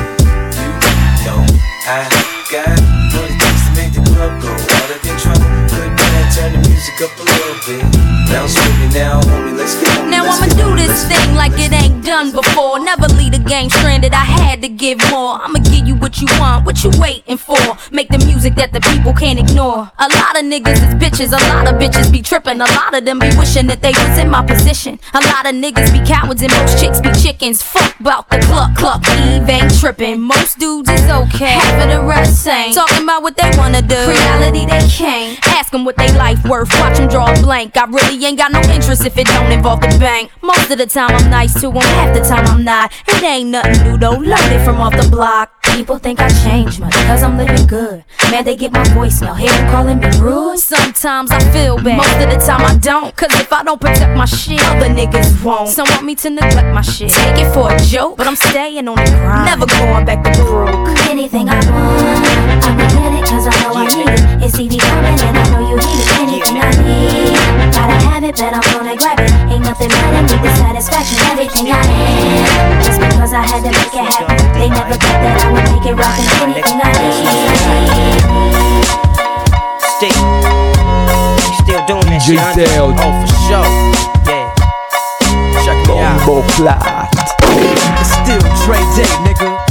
You know I got what it takes to make the club go out of control. Quit playing, turn the music up a little bit. Bounce with me now, homie, let's get on Now I'ma do this thing like it ain't done before. Never leave the game stranded. I had to give more. I'ma give you what you want, what you waiting for. Make the music that the people can't ignore. A lot of niggas is bitches, a lot of bitches be tripping. A lot of them be wishing that they was in my position. A lot of niggas be cowards and most chicks be chickens. Fuck about the cluck cluck. Eve ain't tripping. Most dudes is okay. Half of the rest ain't. Talking about what they wanna do. Reality they can't. Ask them what they life worth. Watch them draw a blank. I really ain't got no interest if it don't involve the bank. Most of the time I'm nice to them, half the time I'm not. It ain't nothing new though. Learned it from off the block. People think I changed much because I'm living good. Man, they get my voicemail, hear them calling me rude. Sometimes I feel bad, most of the time I don't. Cause if I don't protect my shit, other niggas won't. Some want me to neglect my shit. Take it for a joke, but I'm staying on the grind. Never going back to broke. Anything I want, I'ma get it cause I know I need it. It's easy coming and I know you gotta have it, but I'm gonna grab it. Ain't nothing better than the satisfaction. Everything I am, just because I had to make it happen. They never thought that I would make it rockin'. Anything I need. Still, still doing that DJ shit. Teo. Oh, for sure. Yeah. Check me out. Bombo Clat. It's still Dre Day, nigga.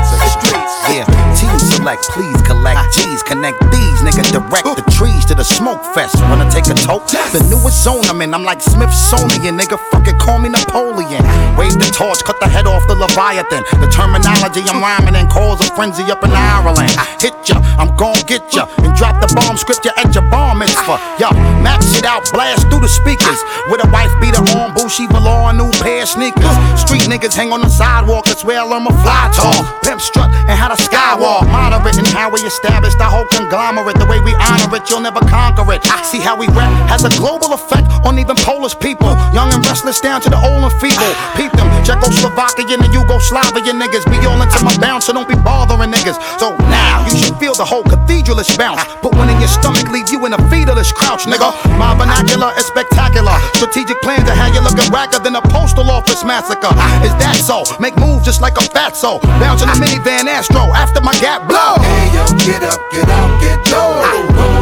The streets. Yeah, team select, please collect G's, connect these, nigga, direct the trees to the smoke fest. Wanna take a toke? The newest zone I'm in, I'm like Smithsonian, nigga, fucking call me Napoleon. Wave the torch, cut the head off the Leviathan. The terminology I'm rhyming and cause a frenzy up in Ireland. I hit ya, I'm gon' get ya, and drop the bomb script ya at your bar mitzvah. Yo, max it out, blast through the speakers. With a wife beater on, Bushy velour, a new pair of sneakers. Street niggas hang on the sidewalk, that's where I learn my fly talk. Pimp strut and how to skywalk. Moderate and how we established the whole conglomerate. The way we honor it, you'll never conquer it. I see how we rap has a global effect on even Polish people. Young and restless down to the old and feeble. Peep them, Czechoslovakian and Yugoslavian niggas. Be all into my bounce, so don't be bothering niggas. So now you should feel the whole cathedral is bounce. Put one in your stomach, leave you in a fetalist crouch, nigga. My vernacular is spectacular. Strategic plans to have you looking wacker than a postal office massacre. Is that so? Make moves just like a fatso. Bounce in minivan Astro after my gap blow. Hey yo, get up, get out, get dough.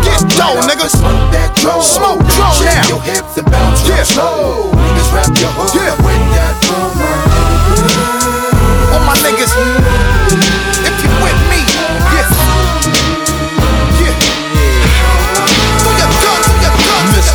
Get dough, niggas. Smoke that dro. Smoke dro now. Your hips and bounce yeah. slow. Niggas rap your hood yeah. when you're through. All my niggas,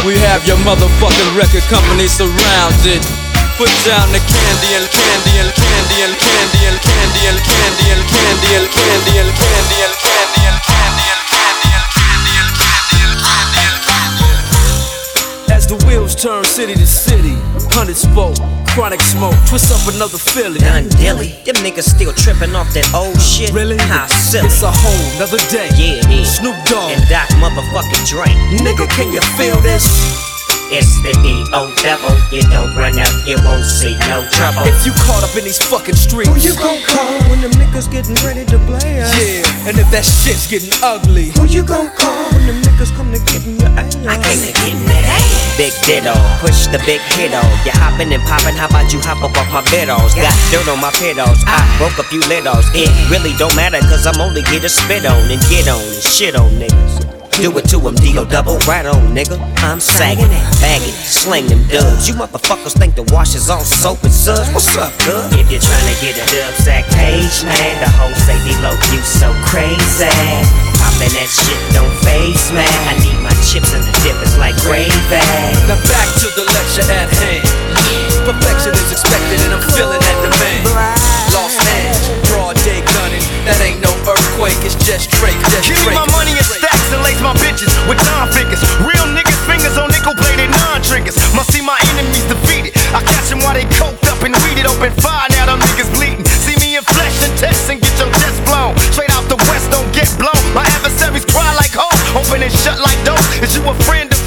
We have your motherfucking record company surrounded. Put down the candy and candy and candy and candy and candy and candy and candy and candy and candy and candy and candy and candy and candy and candy and candy and candy. And candy. As the wheels turn city to city, hundred spoke, chronic smoke, twist up another Philly. Done dilly. Them niggas still tripping off that old shit. Really? How silly. It's a whole nother day. Yeah, it is. Snoop Dogg. And Doc motherfucking Drake. Nigga, can you feel this? It's the D.O. devil. You don't run up, you won't see no trouble. If you caught up in these fucking streets, Who you gon' call when them niggas getting ready to play us? Yeah, and if that shit's getting ugly, Who you gon' call when them niggas come to getting your ass? I came to get in that ass. Big ditto, push the big hito. You hopping and popping, how about you hop up off my beddos? Got dirt on my pedals, I ah. broke a few littles. It really don't matter, cause I'm only here to spit on and get on and shit on niggas. Do it to him, D.O. double right on, nigga. I'm sagging it, bagging, sling them dubs. You motherfuckers think the wash is on soap and suds. What's up, good? If you're trying to get a dub sack page, man, the whole say D-Lo, you so crazy. Poppin' that shit don't face, man. I need my chips and the dip is like gravy. Now back to the lecture at hand. Perfection is expected and I'm feeling that demand. Lost hands, broad day gunning. That ain't no earthquake, it's just Drake. Just Give me Drake. my money in and lace my bitches with dime figures. Real niggas fingers on nickel plated non triggers. Must see my enemies defeated. I catch them while they coked up and weeded open fire. Now them niggas bleeding. See me in flesh and test and get your chest blown. Straight out the west, don't get blown. My adversaries cry like hoes, open and shut like doors. Is you a friend of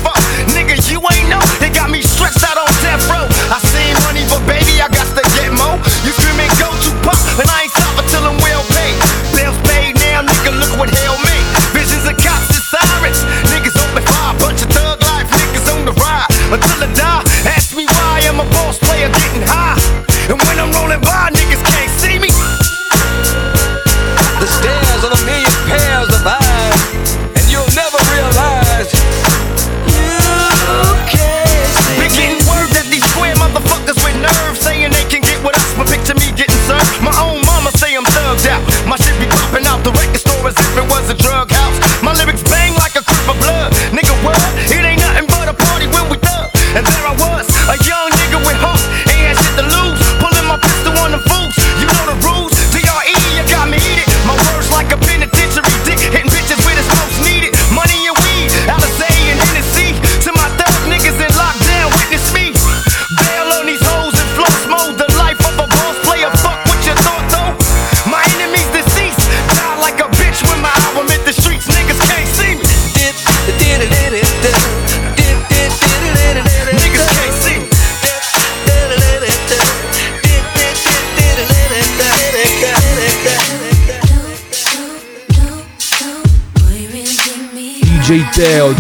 Dale.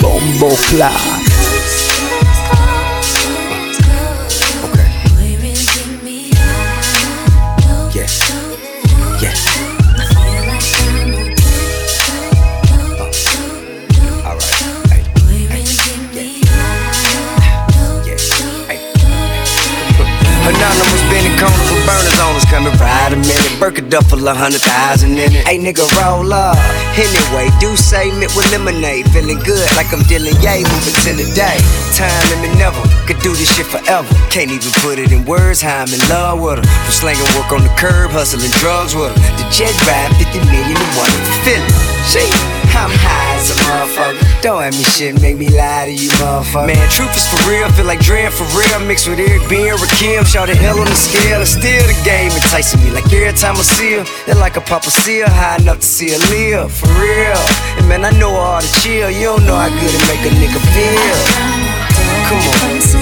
Bombo Fly. Duffel, a hundred thousand in it. Hey nigga, roll up. Anyway, do say mint with lemonade. Feeling good like I'm dealing yay, moving to the day. Time me never could do this shit forever. Can't even put it in words how I'm in love with her. From slanging work on the curb, hustling drugs with her. The jet ride, 50 million and one Philly. See, I'm high as a motherfucker. Don't have me shit make me lie to you, motherfucker. Man, truth is for real. Feel like Dre for real. Mixed with Eric B and Rakim. Shout the hell on the scale. And still the game enticing me. Like every time I see her, it's like a papa seal. High enough to see her live. For real. And man, I know all the chill. You don't know how good it make a nigga feel. Come on.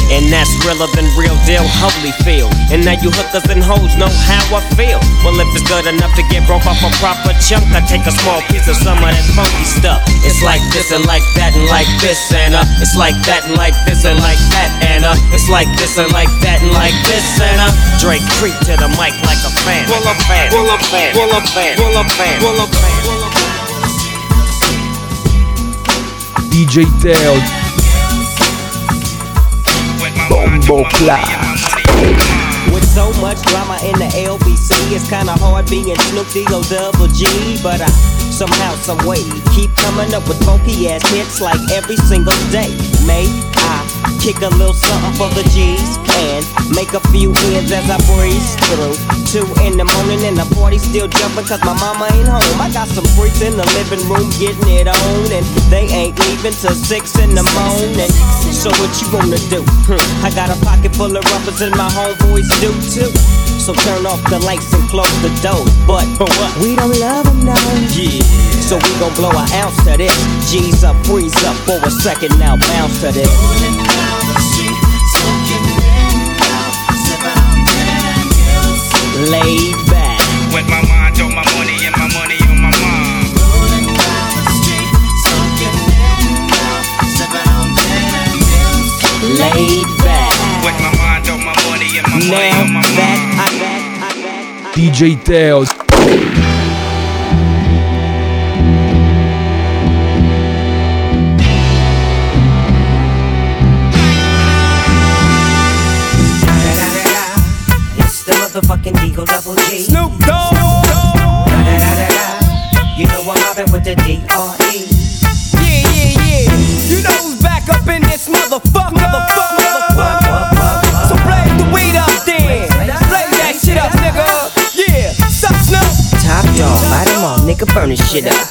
And that's realer than real deal, Holyfield. And now you hookers and hoes know how I feel. Well, if it's good enough to get broke off a proper chunk, I take a small piece of some of that funky stuff. It's like this and like that and like this and uh, it's like that and like this and like that and uh, it's like this and like that and like this and uh, Dre creep to the mic like a fan. Pull up fan, pull up fan, pull up fan, pull up fan, pull up fan, DJ Teo. Bombo. With so much drama in the LBC, it's kinda hard being Snoop D-O double G. But I somehow, some way, keep coming up with funky ass hits like every single day. May I kick a little something for the G's and make a few ends as I breeze through. Two in the morning and the party still jumping cause my mama ain't home. I got some freaks in the living room getting it on and they ain't leaving till six in the morning. So what you wanna do? Hmm, I got a pocket full of rubbers and my homeboys do too. So turn off the lights and close the door. But for what? We don't love them now. Yeah. So we gon' blow an ounce to this. G's up, freeze up for a second now, bounce to this. Laid back. With my mind on my money and my money on my mind. Laid back. With my mind on my money and my money on my that I DJ Teo. It's the motherfucking Eagle Double G. Snoop Dogg. You know I'm mobbing with the D-R-E. Yeah, yeah, yeah. You know who's back up in this motherfucker. Motherfucker, motherfucker. So blaze the weed up then. Blaze that shit up, nigga. Yeah. Sup, Snoop? Top dog, light 'em all, nigga burn this shit up.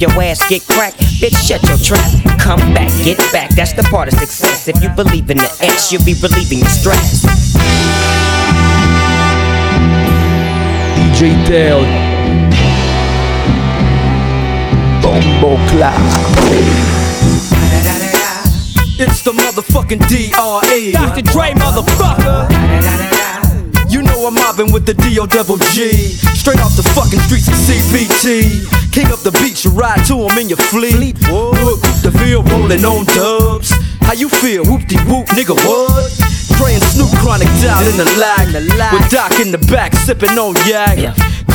your ass get cracked, bitch, shut your trap. Come back, get back, that's the part of success. If you believe in the X, you'll be relieving your stress. DJ Teo. Bombo Clap. It's the motherfucking DRE. Dr. Dre, motherfucker. I'm mobbing with the DO Double G. Straight off the fucking streets of CPT. King up the beach, you ride to him in your fleet. Look, the Ville rolling on dubs. How you feel? Whoop de whoop, nigga, what? Dre and Snoop Chronic down in the lag. With Doc in the back, sipping on yak.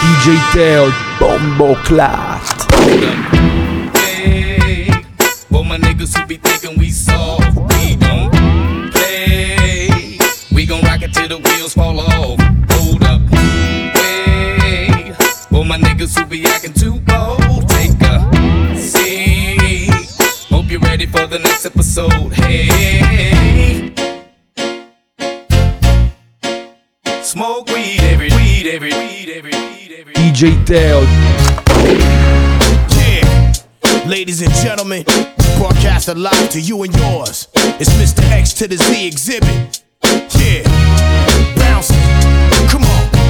DJ Teo, Bombo Class. For my niggas who be thinking we soft, we don't play. We gon' rock it till the wheels fall off. Hold up, wait. For my niggas who be acting too bold, take a seat. Hope you're ready for the next episode. Hey. Smoke weed every DJ Teo, Yeah. Ladies and gentlemen, broadcast a live to you and yours. It's Mr. X to the Z Xzibit. Yeah. Bounce.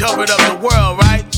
covered up the world, right?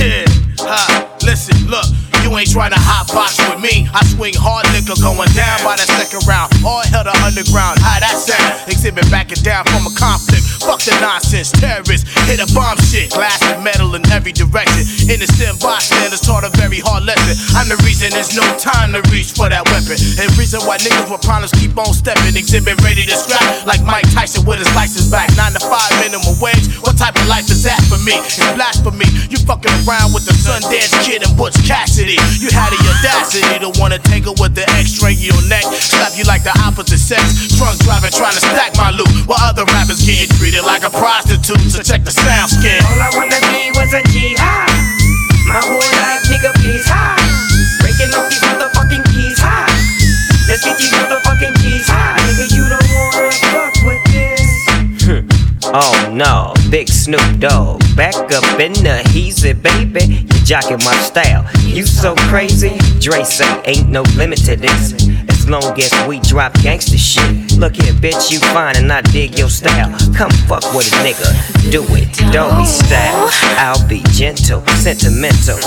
Yeah. Ha. Listen, look. You ain't trying to hot box with me. I swing hard liquor going down by the second round. All hell to underground. How that sound? Xzibit backing down from a conflict. Fuck the nonsense. Terrorists hit a bomb shit. Glass and metal in every direction. Innocent bystanders taught a very hard lesson. I'm the reason there's no time to reach for that weapon. And reason why niggas with problems keep on stepping. Xzibit ready to scrap like Mike Tyson with his license back. Nine to five minimum wage. What type of life is that for me? It's blasphemy. You fucking around with the Sundance Kid and Butch Cassidy. You had the audacity to wanna tangle with the X-ray your neck. Slap you like the opposite sex. Drunk driving trying to stack my loot. While other rappers getting treated like a prostitute. So check the sound scan. All I wanna be was a jihad. My whole life, nigga, please high. Breaking off these motherfucking keys high. Let's get these motherfucking keys high. Nigga, you don't wanna fuck with this. Oh no, big Snoop Dogg. Back up in the heezy, baby. You jocking my style. You so crazy. Dre say ain't no limit to this. Long as we drop gangsta shit. Look here, bitch, you fine and I dig your style. Come fuck with a nigga. Do it, don't be style. I'll be gentle, sentimental.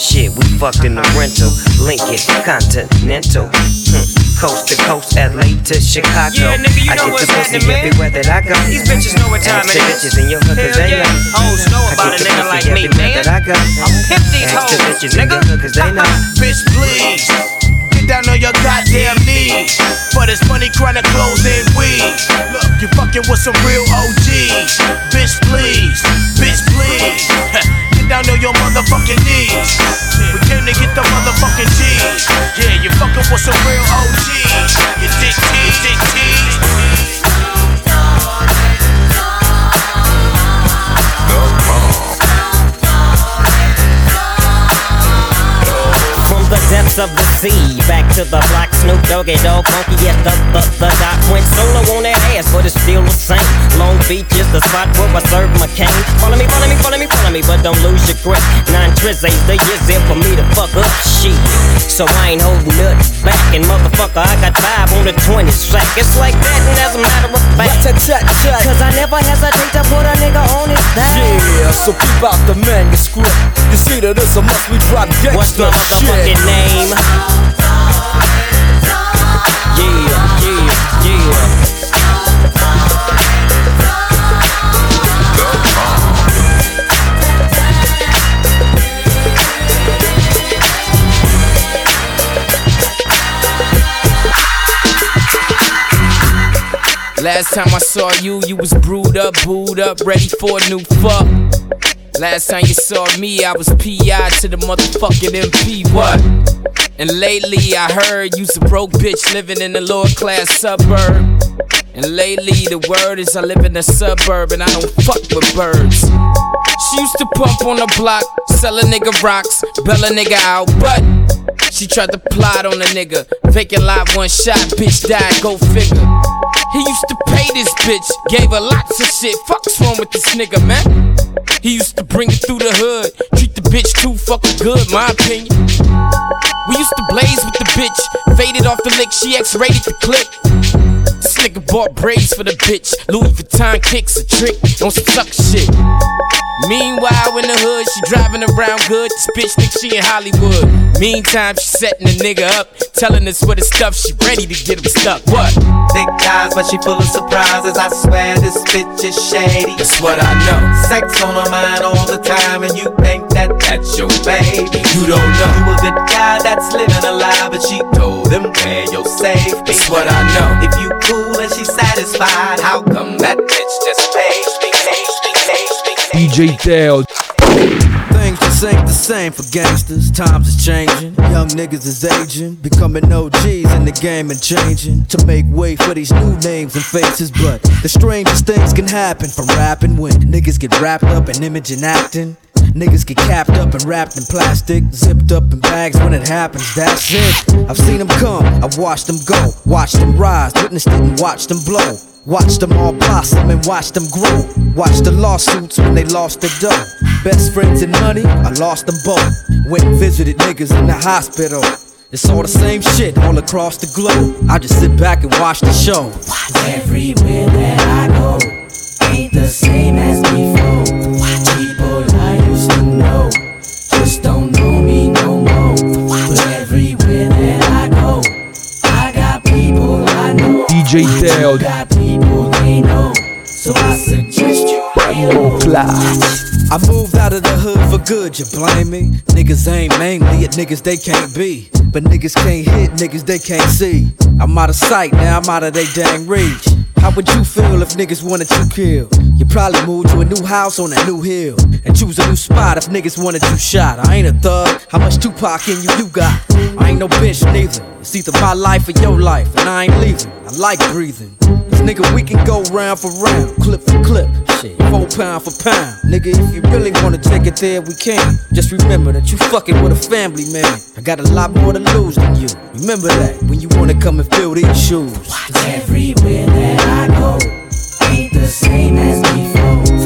Shit, we fucked in the rental. Lincoln, Continental. Hmm. Coast to coast, LA to Chicago. Yeah, nigga, you I know get what's the pussy happening, man. everywhere that I go. These bitches know what time Ask it the bitches in your hood, cause Hell they yeah. know. Hoes know about a nigga like me, man. that I go. I'm pimp these hoes, nigga. your hood, cause they know. Bitch, please. Down on your goddamn knees. For this money, chronic clothes and weed. Look, you fucking with some real OGs. Bitch, please. Bitch, please. Get down on your motherfucking knees. We came to get the motherfucking G's. Yeah, you fucking with some real OGs. You dick tease, dick. The depths of the sea, back to the block, Snoop Doggy Dogg, funky yes, the, the, the dot went solo on that ass, but it's still the same. Long Beach is the spot where I serve my cane. Follow me, follow me, follow me, follow me, but don't lose your grip. Nine trizz ain't the years there for me to fuck up shit. So I ain't holding nothing back, and motherfucker, I got five on the 20 sack. It's like that, and as a matter of fact, cause I never hesitate to put a nigga on his back. Yeah, so keep out the manuscript. You see that it's a must we drop gangsta What's my motherfucking shit name. Yeah, yeah, yeah. Last time I saw you, you was brewed up, booed up, ready for a new fuck. Last time you saw me, I was PI to the motherfucking MP. What? And lately I heard you's a broke bitch living in a lower class suburb. And lately the word is I live in a suburb and I don't fuck with birds. She used to pump on the block, sell a nigga rocks, bell a nigga out, but she tried to plot on a nigga. Vacant live one shot, bitch died, go figure. He used to pay this bitch, gave her lots of shit. Fuck's wrong with this nigga, man? He used to bring it through the hood, treat the bitch too fucking good, my opinion. We used to blaze with the bitch, faded off the lick, she X-rated the clip. This nigga bought braids for the bitch, Louis Vuitton kicks a trick on some suck shit. Meanwhile, in the hood, she driving around good. This bitch thinks she in Hollywood. Meantime, she setting the nigga up, telling us what the stuff she ready to get him stuck. What? Thick ties, but she full of surprises. I swear this bitch is shady. That's what I know. Sex on her mind all the time, and you think that that's your baby. You don't know. You a good guy that's living a lie, but she told him where your safe be. That's what I know. If you cool and she satisfied, how come that bitch just pays me, pays me, pays me? DJ Teo. Things just ain't the same for gangsters. Times is changing. Young niggas is aging. Becoming OGs in the game and changing. To make way for these new names and faces. But the strangest things can happen from rapping when niggas get wrapped up in image and acting. Niggas get capped up and wrapped in plastic, zipped up in bags when it happens, that's it. I've seen them come, I've watched them go, watched them rise, witnessed it and watched them blow. Watched them all blossom and watched them grow. Watched the lawsuits when they lost their dough. Best friends and money, I lost them both. Went and visited niggas in the hospital. It's all the same shit all across the globe. I just sit back and watch the show. Everywhere that I go ain't the same as before. DJ Teo. Got people they know. So I suggest you low. I moved out of the hood for good, you blame me? Niggas ain't mainly at niggas they can't be. But niggas can't hit niggas they can't see. I'm out of sight, now I'm out of they dang reach. How would you feel if niggas wanted you killed? You probably move to a new house on a new hill. And choose a new spot if niggas wanted you shot. I ain't a thug, how much Tupac in you you got? I ain't no bitch neither. It's either my life or your life, and I ain't leaving. I like breathing. Cause nigga, we can go round for round, clip for clip. Shit, four pound for pound. Nigga, if you really wanna take it there, we can. Just remember that you fucking with a family man. I got a lot more to lose than you. Remember that when you wanna come and fill these shoes. Watch Everywhere that I go ain't the same as before.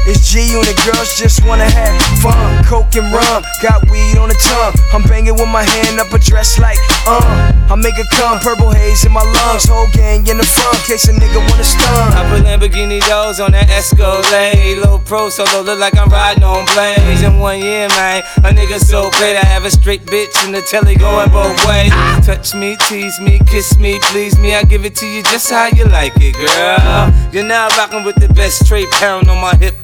It's G unit girls just wanna have fun. Coke and rum, got weed on the tongue. I'm banging with my hand up a dress like, uh. I make it come, purple haze in my lungs. Whole gang in the front, case a nigga wanna stun. I put Lamborghini doors on that Escalade. Low pro solo, look like I'm riding on blades. In one year, man, a nigga so great. I have a straight bitch in the telly going both ways. Touch me, tease me, kiss me, please me. I give it to you just how you like it, girl. You're now rocking with the best straight pound on my hip,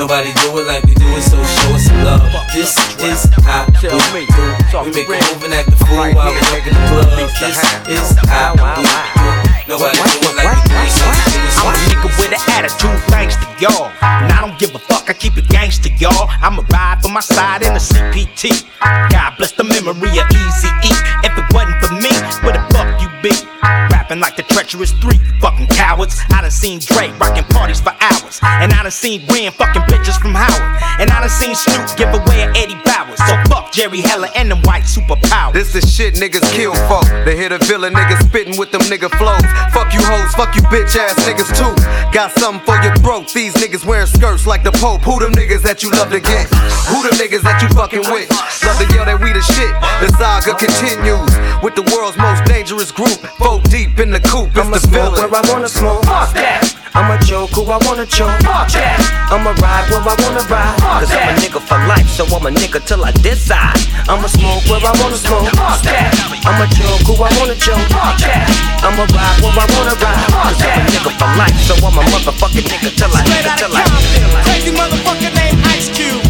Nobody do it like we do it, so show us some love. This is how we do. We make a move and act a fool while we up in the club. This is how we do. Nobody do it like we do it, so show us some love. I'm a nigga with an attitude, thanks to y'all. And I don't give a fuck, I keep it gangster, y'all. I'ma ride for my side in the CPT. God bless the memory of Easy E. If it wasn't for me, where the fuck you be? Rapping like the treacherous three, fucking cowards. I done seen Dre rocking parties for hours. And I done seen Ren fucking bitches from Howard. And I done seen Snoop give away an Eddie Bauer. So fuck Jerry Heller and them white superpowers. This is shit niggas kill folk. They hit a villain niggas spitting with them nigga flows. Fuck you hoes, fuck you bitch ass niggas too. Got something for your throat. These niggas wearing skirts like the Pope. Who them niggas that you love to get? Who them niggas that you fucking with? Love to yell that we the shit. The saga continues with the world's most dangerous group. Four deep in the coop. I'ma the smoke villain. where I wanna smoke. Fuck that. I'ma joke who I wanna choke. Fuck that. I'ma ride where I wanna ride. Cause I'm a nigga for life, so I'm a nigga till I decide. I'ma smoke where I wanna smoke. Fuck that. I'ma joke who I wanna choke. Fuck that. I'ma ride where I wanna ride. Cause I'm a nigga for life, so I'm a motherfucking nigga till I, nigga till I, till I. Crazy motherfucker named Ice Cube.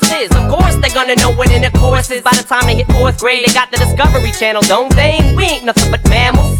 is. Of course, they're gonna know what intercourse is. By the time they hit fourth grade, they got the Discovery Channel, don't they? We ain't nothing but mammals.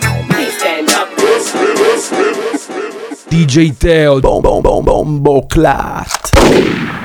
DJ Teo, Bom Bom Bom Clat.